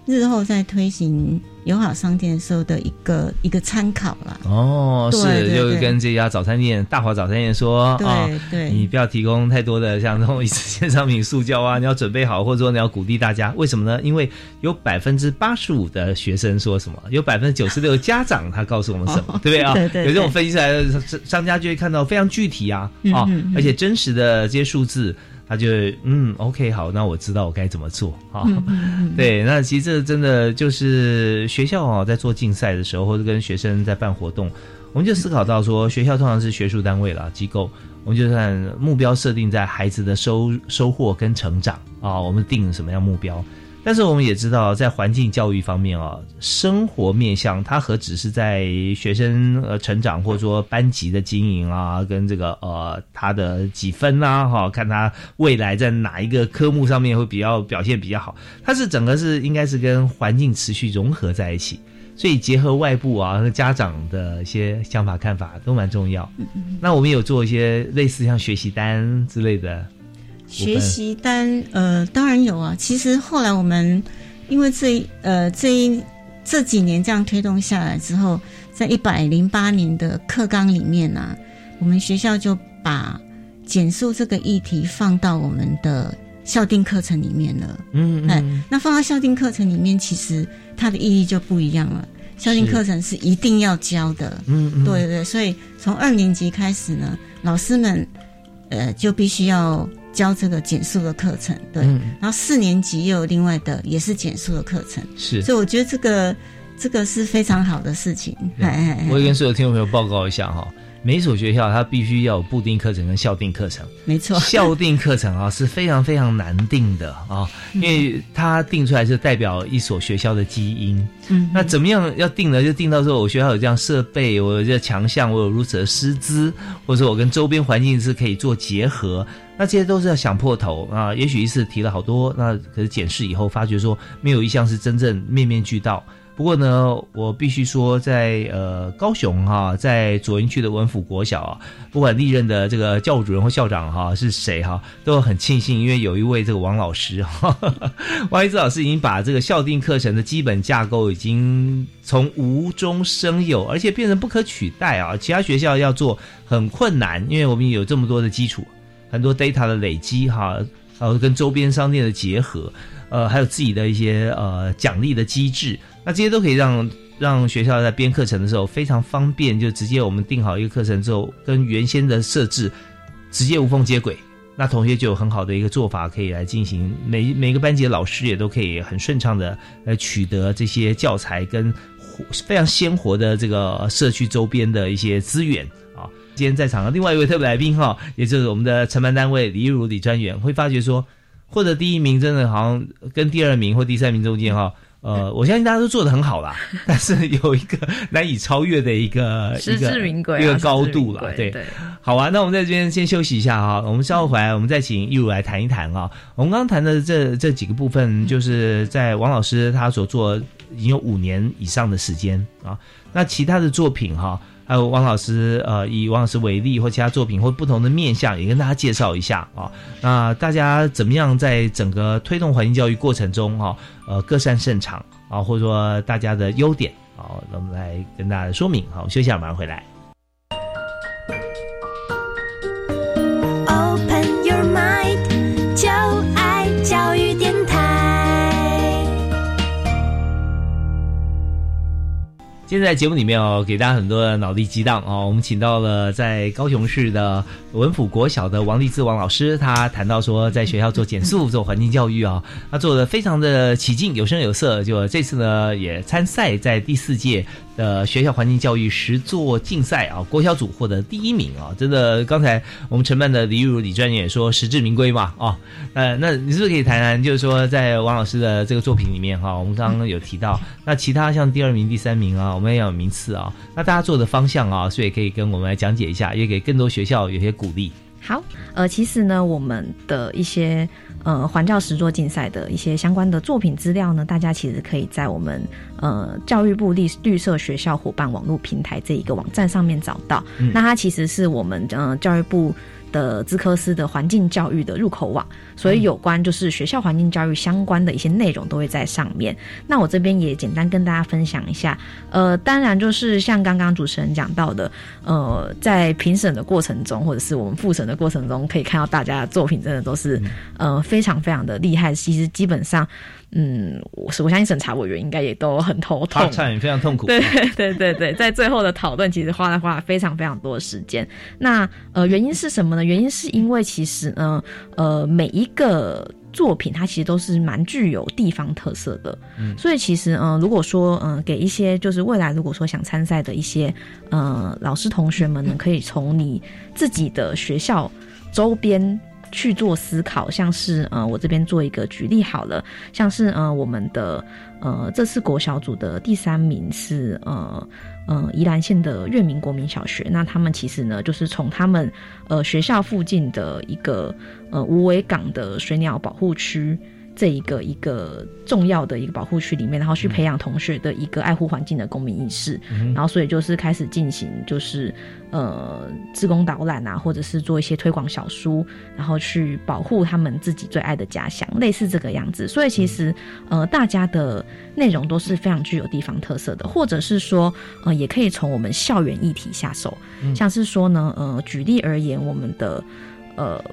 日后在推行。友好商店的时候的一个一个参考啦哦，是就跟这家早餐店大华早餐店说啊，对，你不要提供太多的像这种一次性商品、塑胶啊，你要准备好，或者说你要鼓励大家，为什么呢？因为有百分之八十五的学生说什么，有百分之九十六的家长他告诉我们什么，对不对啊？有这种分析出来的商家就会看到非常具体啊啊，而且真实的这些数字。他就嗯，OK，好，那我知道我该怎么做啊。对，那其实这真的就是学校啊，在做竞赛的时候，或者跟学生在办活动，我们就思考到说，学校通常是学术单位啦机构，我们就算目标设定在孩子的收收获跟成长啊，我们定什么样目标。但是我们也知道，在环境教育方面啊，生活面向它何止是在学生呃成长，或者说班级的经营啊，跟这个呃他的几分呐，哈，看他未来在哪一个科目上面会比较表现比较好，它是整个是应该是跟环境持续融合在一起，所以结合外部啊和家长的一些想法看法都蛮重要。那我们有做一些类似像学习单之类的。学习单，呃，当然有啊。其实后来我们因为这呃这一这几年这样推动下来之后，在一百零八年的课纲里面呢，我们学校就把减速这个议题放到我们的校定课程里面了。嗯嗯。那放到校定课程里面，其实它的意义就不一样了。校定课程是一定要教的。嗯嗯。对对，所以从二年级开始呢，老师们呃就必须要。教这个减速的课程，对，然后四年级又有另外的也是减速的课程，是，所以我觉得这个这个是非常好的事情。我也跟所有听众朋友报告一下哈。每所学校它必须要有固定课程跟校定课程，没错。校定课程啊是非常非常难定的啊，因为它定出来是代表一所学校的基因。嗯，那怎么样要定呢？就定到说我学校有这样设备，我有这强项，我有如此的师资，或者说我跟周边环境是可以做结合，那这些都是要想破头啊。也许一次提了好多，那可是检视以后发觉说没有一项是真正面面俱到。不过呢，我必须说，在呃高雄哈，在左营区的文府国小啊，不管历任的这个教务主任或校长哈是谁哈，都很庆幸，因为有一位这个王老师 哈，王一之老师已经把这个校定课程的基本架构已经从无中生有，而且变成不可取代啊！其他学校要做很困难，因为我们有这么多的基础，很多 data 的累积哈，然后跟周边商店的结合，呃，还有自己的一些呃奖励的机制。那这些都可以让让学校在编课程的时候非常方便，就直接我们定好一个课程之后，跟原先的设置直接无缝接轨。那同学就有很好的一个做法可以来进行，每每个班级的老师也都可以很顺畅的来取得这些教材跟非常鲜活的这个社区周边的一些资源啊。今天在场的另外一位特别来宾哈，也就是我们的承办单位李如李专员，会发觉说获得第一名真的好像跟第二名或第三名中间哈。呃，我相信大家都做的很好啦，但是有一个难以超越的一个实至名归一个高度了。对，好啊，那我们在这边先休息一下哈，我们稍后回来，我们再请玉如来谈一谈啊。我们刚刚谈的这这几个部分，就是在王老师他所做已经有五年以上的时间啊，那其他的作品哈。还有王老师，呃，以王老师为例，或其他作品，或不同的面向，也跟大家介绍一下啊。那大家怎么样在整个推动环境教育过程中，哈，呃，各擅擅长啊，或者说大家的优点啊，那我们来跟大家说明。好，休息下，马上回来。现在节目里面哦，给大家很多的脑力激荡哦。我们请到了在高雄市的文府国小的王立志王老师，他谈到说，在学校做减速、做环境教育啊，他做的非常的起劲，有声有色。就这次呢，也参赛在第四届的学校环境教育实作竞赛啊，国小组获得第一名啊！真的，刚才我们承办的李玉如李专员也说实至名归嘛啊。呃，那你是不是可以谈谈，就是说在王老师的这个作品里面哈，我们刚刚有提到，那其他像第二名、第三名啊。我们要有名次啊，那大家做的方向啊，所以可以跟我们来讲解一下，也给更多学校有些鼓励。好，呃，其实呢，我们的一些呃环教实作竞赛的一些相关的作品资料呢，大家其实可以在我们呃教育部绿绿色学校伙伴网络平台这一个网站上面找到。那它其实是我们呃教育部。的资科斯的环境教育的入口网，所以有关就是学校环境教育相关的一些内容都会在上面。那我这边也简单跟大家分享一下。呃，当然就是像刚刚主持人讲到的，呃，在评审的过程中，或者是我们复审的过程中，可以看到大家的作品真的都是呃非常非常的厉害。其实基本上。嗯，我是我相信审查委员应该也都很头痛，也非常痛苦。对 对对对，在最后的讨论，其实花了花了非常非常多的时间。那呃，原因是什么呢？原因是因为其实呢，呃，每一个作品它其实都是蛮具有地方特色的。嗯，所以其实嗯，如果说嗯，给一些就是未来如果说想参赛的一些呃老师同学们呢，可以从你自己的学校周边。去做思考，像是呃，我这边做一个举例好了，像是呃，我们的呃，这次国小组的第三名是呃呃宜兰县的月明国民小学，那他们其实呢，就是从他们呃学校附近的一个呃无为港的水鸟保护区。这一个一个重要的一个保护区里面，然后去培养同学的一个爱护环境的公民意识，然后所以就是开始进行就是呃自工导览啊，或者是做一些推广小书，然后去保护他们自己最爱的家乡，类似这个样子。所以其实呃大家的内容都是非常具有地方特色的，或者是说呃也可以从我们校园议题下手，像是说呢呃举例而言，我们的呃。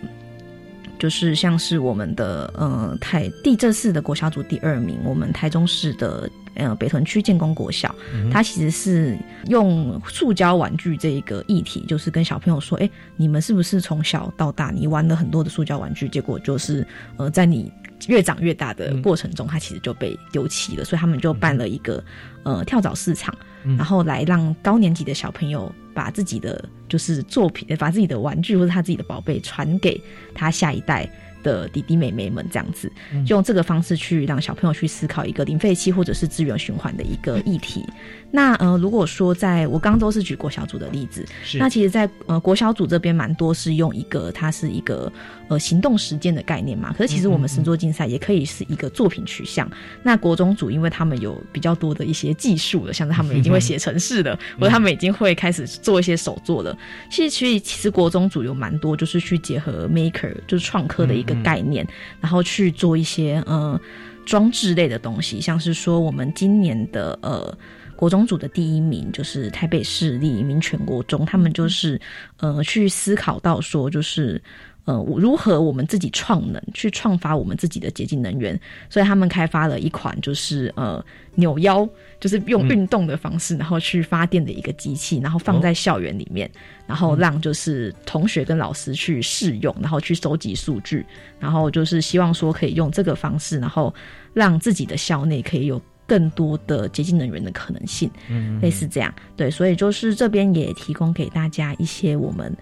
就是像是我们的呃台地震市的国小组第二名，我们台中市的呃北屯区建工国小，它其实是用塑胶玩具这一个议题，就是跟小朋友说，哎，你们是不是从小到大你玩了很多的塑胶玩具，结果就是呃在你越长越大的过程中，它其实就被丢弃了，所以他们就办了一个呃跳蚤市场，然后来让高年级的小朋友。把自己的就是作品，把自己的玩具或者他自己的宝贝传给他下一代。的弟弟妹妹们这样子，就用这个方式去让小朋友去思考一个零废弃或者是资源循环的一个议题。那呃，如果说在我刚刚都是举国小组的例子，那其实，在呃国小组这边蛮多是用一个它是一个呃行动实践的概念嘛。可是其实我们神作竞赛也可以是一个作品取向。那国中组因为他们有比较多的一些技术的，像是他们已经会写程式的，或者他们已经会开始做一些手作了。其实其实其实国中组有蛮多就是去结合 maker 就是创客的一个。概念，然后去做一些呃装置类的东西，像是说我们今年的呃国中组的第一名就是台北市立民权国中，他们就是呃去思考到说就是呃如何我们自己创能去创发我们自己的洁净能源，所以他们开发了一款就是呃扭腰。就是用运动的方式，然后去发电的一个机器，然后放在校园里面，然后让就是同学跟老师去试用，然后去收集数据，然后就是希望说可以用这个方式，然后让自己的校内可以有更多的洁净能源的可能性，嗯，类似这样，对，所以就是这边也提供给大家一些我们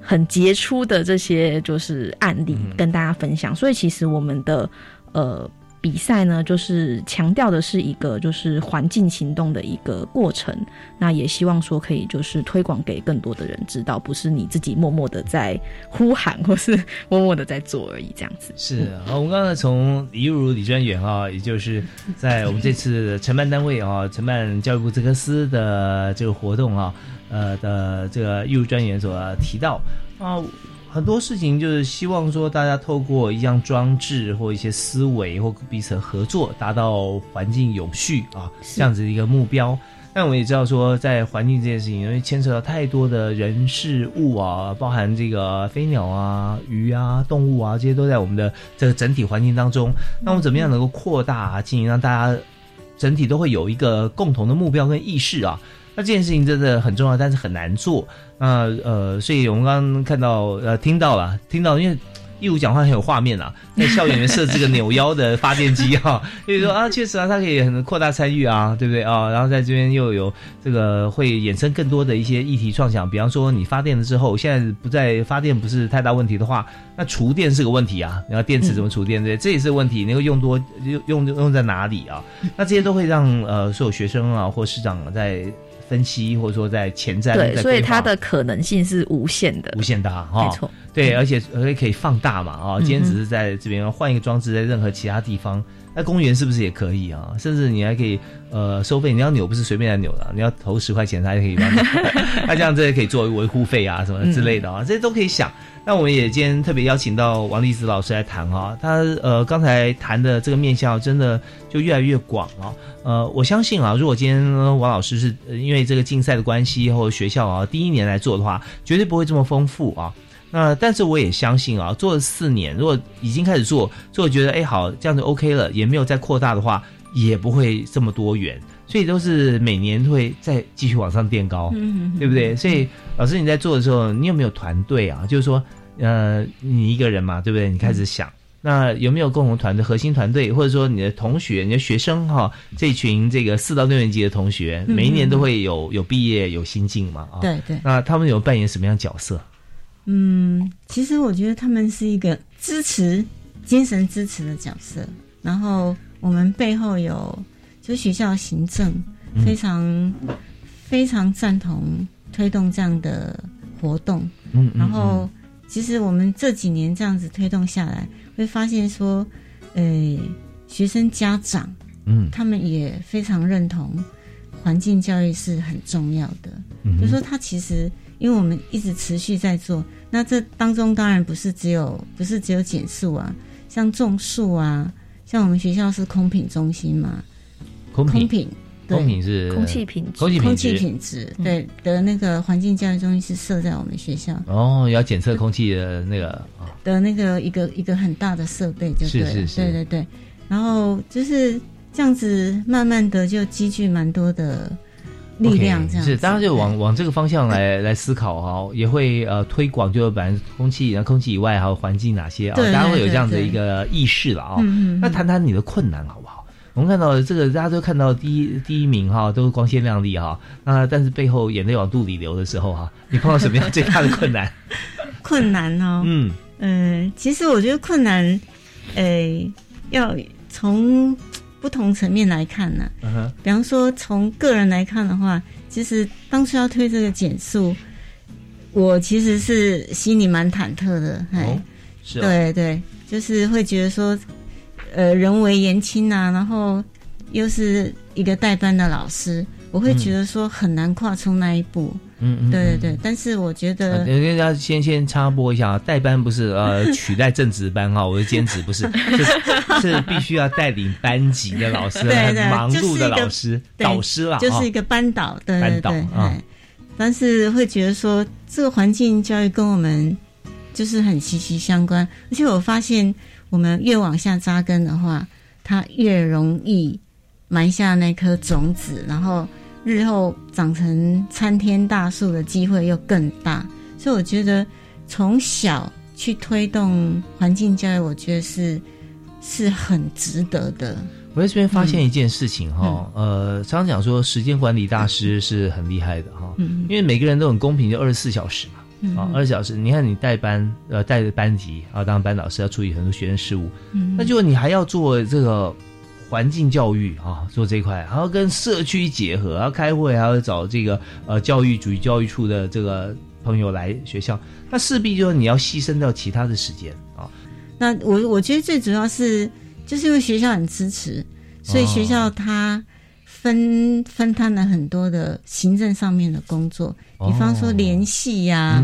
很杰出的这些就是案例跟大家分享，所以其实我们的呃。比赛呢，就是强调的是一个就是环境行动的一个过程。那也希望说可以就是推广给更多的人知道，不是你自己默默的在呼喊或是 默默的在做而已，这样子。是啊，我们刚才从李如李专员啊，也就是在我们这次承办单位啊，承办教育部资科司的这个活动啊，呃的这个义务专员所提到啊。很多事情就是希望说，大家透过一项装置或一些思维或彼此合作，达到环境有序啊这样子的一个目标。但我们也知道说，在环境这件事情，因为牵扯到太多的人事物啊，包含这个飞鸟啊、鱼啊、动物啊，这些都在我们的这个整体环境当中。那我们怎么样能够扩大，进行让大家整体都会有一个共同的目标跟意识啊。那这件事情真的很重要，但是很难做。那呃，所以我们刚刚看到呃，听到了，听到，因为。义务讲话很有画面啊，在校园里面设置个扭腰的发电机哈，所 以说啊，确实啊，它可以很扩大参与啊，对不对啊？然后在这边又有这个会衍生更多的一些议题创想，比方说你发电了之后，现在不再发电不是太大问题的话，那厨电是个问题啊，然后电池怎么储电对，这也是问题，那个用多用用用在哪里啊？那这些都会让呃所有学生啊或师长在。分析或者说在前瞻，对，所以它的可能性是无限的，无限大哈，没错，对，而且而且可以放大嘛啊，今天只是在这边换一个装置，在任何其他地方，那公园是不是也可以啊？甚至你还可以呃收费，你要扭不是随便来扭的，你要投十块钱，他就可以帮你，那这样这也可以作为维护费啊什么之类的啊，这些都可以想。那我们也今天特别邀请到王丽子老师来谈哈，他呃刚才谈的这个面向真的就越来越广啊，呃我相信啊，如果今天王老师是因为这个竞赛的关系或者学校啊第一年来做的话，绝对不会这么丰富啊。那但是我也相信啊，做了四年，如果已经开始做，做觉得哎好这样就 OK 了，也没有再扩大的话，也不会这么多元。所以都是每年会再继续往上垫高，对不对？所以老师你在做的时候，你有没有团队啊？就是说，呃，你一个人嘛，对不对？你开始想，那有没有共同团队、核心团队，或者说你的同学、你的学生哈？这群这个四到六年级的同学，每一年都会有有毕业、有新进嘛？啊，对对。那他们有扮演什么样角色？嗯，其实我觉得他们是一个支持、精神支持的角色，然后我们背后有。就学校行政非常非常赞同推动这样的活动，嗯，然后其实我们这几年这样子推动下来，会发现说，呃，学生家长，嗯，他们也非常认同环境教育是很重要的，就说他其实因为我们一直持续在做，那这当中当然不是只有不是只有减速啊，像种树啊，像我们学校是空品中心嘛。空品，空品是空气品质，空气品质，对的那个环境教育中心是设在我们学校。哦，要检测空气的那个的那个一个一个很大的设备，就对，对对对。然后就是这样子，慢慢的就积聚蛮多的力量，这样是，当然就往往这个方向来来思考哈，也会呃推广，就把空气，然后空气以外还有环境哪些啊，大家会有这样的一个意识了啊。那谈谈你的困难好？我们看到这个，大家都看到第一第一名哈，都光鲜亮丽哈。那但是背后眼泪往肚里流的时候哈，你碰到什么样最大的困难？困难哦，嗯嗯，其实我觉得困难，呃，要从不同层面来看呢。嗯哼。比方说，从个人来看的话，其实当初要推这个减速，我其实是心里蛮忐忑的。哦，是。对对，就是会觉得说。呃，人为言轻啊，然后又是一个代班的老师，我会觉得说很难跨出那一步。嗯嗯，对对对。但是我觉得，人家先先插播一下，代班不是呃 取代正职班哈，我的兼职，不是，是是必须要带领班级的老师，很忙碌的老师导师啦，就是一个班导，对班导啊。但是会觉得说，这个环境教育跟我们就是很息息相关，而且我发现。我们越往下扎根的话，它越容易埋下那颗种子，然后日后长成参天大树的机会又更大。所以我觉得从小去推动环境教育，我觉得是是很值得的。我在这边发现一件事情哈，呃，常常讲说时间管理大师是很厉害的哈，因为每个人都很公平，就二十四小时嘛。啊，二十小时，你看你带班，呃，带着班级啊，当班老师要处理很多学生事务，嗯，那就你还要做这个环境教育啊，做这一块，还要跟社区结合，要开会，还要找这个呃教育主义教育处的这个朋友来学校，那势必就是你要牺牲掉其他的时间啊。那我我觉得最主要是就是因为学校很支持，所以学校它。分分摊了很多的行政上面的工作，比方说联系呀，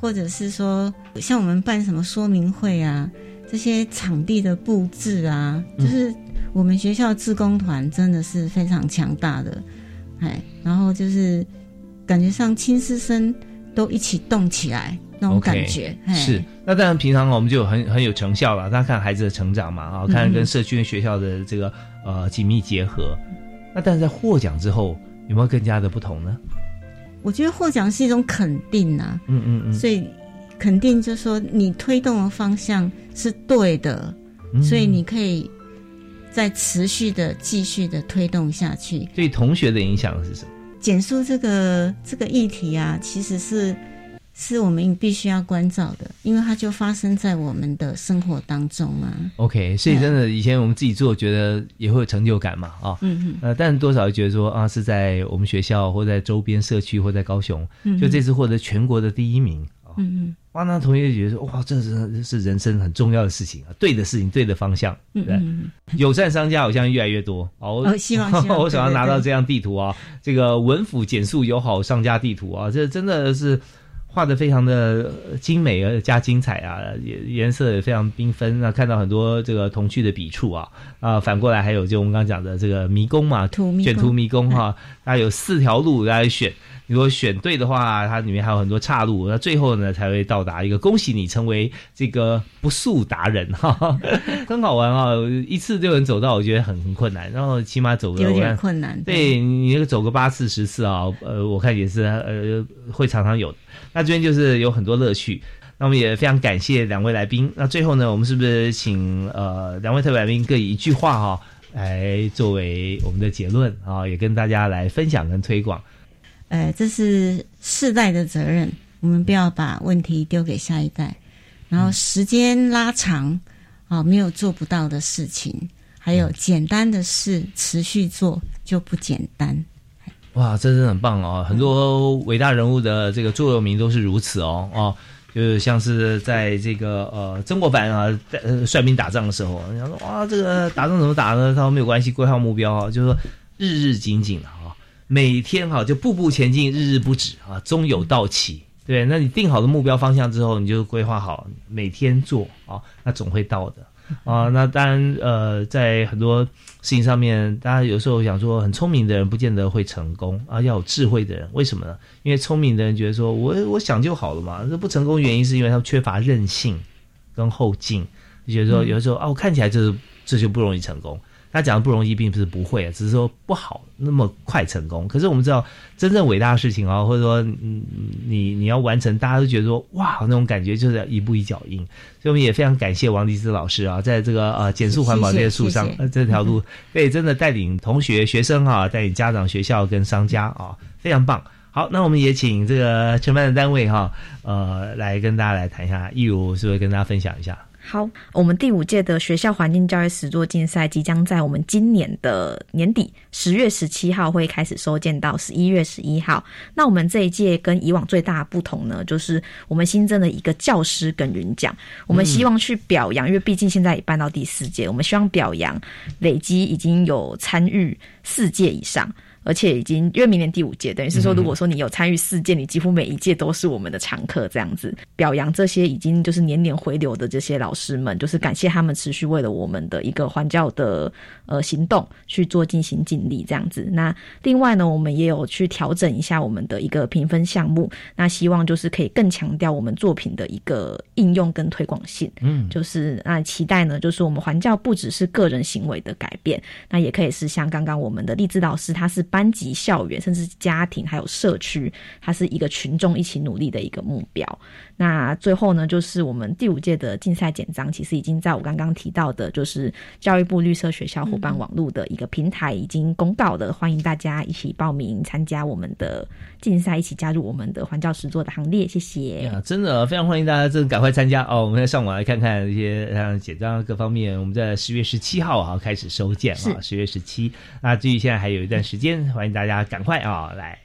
或者是说像我们办什么说明会啊，这些场地的布置啊，就是我们学校自工团真的是非常强大的，哎，然后就是感觉上亲师生都一起动起来，那种感觉。是，那当然平常我们就很很有成效了。大家看孩子的成长嘛，啊，看跟社区跟学校的这个呃紧密结合。那但是在获奖之后，有没有更加的不同呢？我觉得获奖是一种肯定啊，嗯嗯嗯，所以肯定就是说你推动的方向是对的，所以你可以再持续的继续的推动下去。对同学的影响是什么？减速这个这个议题啊，其实是。是我们必须要关照的，因为它就发生在我们的生活当中啊。OK，所以真的以前我们自己做，觉得也会有成就感嘛，啊，嗯嗯，呃，但多少觉得说啊，是在我们学校或在周边社区或在高雄，就这次获得全国的第一名嗯嗯，哇，那同学觉得说哇，这是是人生很重要的事情啊，对的事情，对的方向，对，友善商家好像越来越多哦，希望 我想要拿到这样地图啊，这个文府减速友好商家地图啊，这真的是。画的非常的精美而加精彩啊，颜颜色也非常缤纷啊，看到很多这个童趣的笔触啊。啊，反过来还有就我们刚刚讲的这个迷宫嘛，卷图迷宫哈，它有四条路来选，如果选对的话，它里面还有很多岔路，那最后呢才会到达一个恭喜你成为这个不速达人哈，很好玩啊，一次就能走到，我觉得很很困难，然后起码走个有点困难，对你那个走个八次十次啊，呃，我看也是呃会常常有。那这边就是有很多乐趣，那我们也非常感谢两位来宾。那最后呢，我们是不是请呃两位特别来宾各以一句话哈来作为我们的结论啊，也跟大家来分享跟推广。呃，这是世代的责任，我们不要把问题丢给下一代。然后时间拉长啊，没有做不到的事情，还有简单的事持续做就不简单。哇，这真的很棒哦！很多伟大人物的这个座右铭都是如此哦哦，就是像是在这个呃曾国藩啊呃率兵打仗的时候，人家说哇，这个打仗怎么打呢？他说没有关系，规划目标啊，就是说日日精进啊，每天哈就步步前进，日日不止啊，终有到期。对，那你定好的目标方向之后，你就规划好每天做啊，那总会到的。啊，那当然，呃，在很多事情上面，大家有时候想说，很聪明的人不见得会成功啊，要有智慧的人，为什么呢？因为聪明的人觉得说我我想就好了嘛，这不成功原因是因为他缺乏韧性跟后劲，就觉得说有时候啊，我看起来就是这就不容易成功。他讲的不容易，并不是不会，只是说不好那么快成功。可是我们知道，真正伟大的事情啊，或者说，嗯，你你要完成，大家都觉得说，哇，那种感觉就是要一步一脚印。所以我们也非常感谢王迪斯老师啊，在这个呃减速环保这些路上，这条路，对，真的带领同学、学生啊，带领家长、学校跟商家啊，非常棒。好，那我们也请这个承办的单位哈，呃，来跟大家来谈一下，一如是不是跟大家分享一下？好，我们第五届的学校环境教育实作竞赛即将在我们今年的年底十月十七号会开始收件到十一月十一号。那我们这一届跟以往最大的不同呢，就是我们新增了一个教师耕耘奖。我们希望去表扬，因为毕竟现在也办到第四届，我们希望表扬累积已经有参与四届以上。而且已经因为明年第五届，等于是说，如果说你有参与四届，你几乎每一届都是我们的常客，这样子表扬这些已经就是年年回流的这些老师们，就是感谢他们持续为了我们的一个环教的呃行动去做尽心尽力这样子。那另外呢，我们也有去调整一下我们的一个评分项目，那希望就是可以更强调我们作品的一个应用跟推广性。嗯，就是那期待呢，就是我们环教不只是个人行为的改变，那也可以是像刚刚我们的励志老师，他是班级、校园，甚至家庭，还有社区，它是一个群众一起努力的一个目标。那最后呢，就是我们第五届的竞赛简章，其实已经在我刚刚提到的，就是教育部绿色学校伙伴网络的一个平台已经公告的，欢迎大家一起报名参加我们的竞赛，一起加入我们的环教实作的行列。谢谢。呀，真的非常欢迎大家，真的赶快参加哦！我们再上网来看看一些像简章各方面。我们在十月十七号啊开始收件啊，十月十七。那至于现在还有一段时间，欢迎大家赶快啊来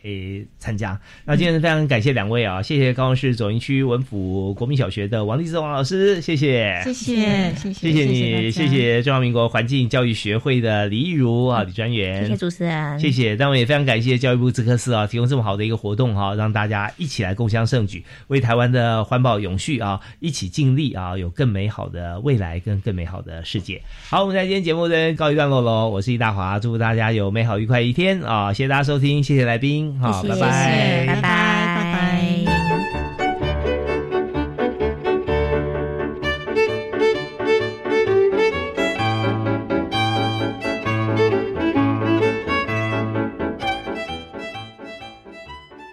参加。那今天非常感谢两位啊，谢谢高雄市左营区文。府国民小学的王立志王老师，谢谢，谢谢，谢谢，谢谢你，谢谢中华民国环境教育学会的李玉如啊，李专员，谢谢主持人，谢谢。但我也非常感谢教育部资科司啊，提供这么好的一个活动哈，让大家一起来共襄盛举，为台湾的环保永续啊，一起尽力啊，有更美好的未来跟更美好的世界。好，我们在今天节目呢告一段落喽，我是易大华，祝福大家有美好愉快一天啊，谢谢大家收听，谢谢来宾，好，拜拜，拜拜。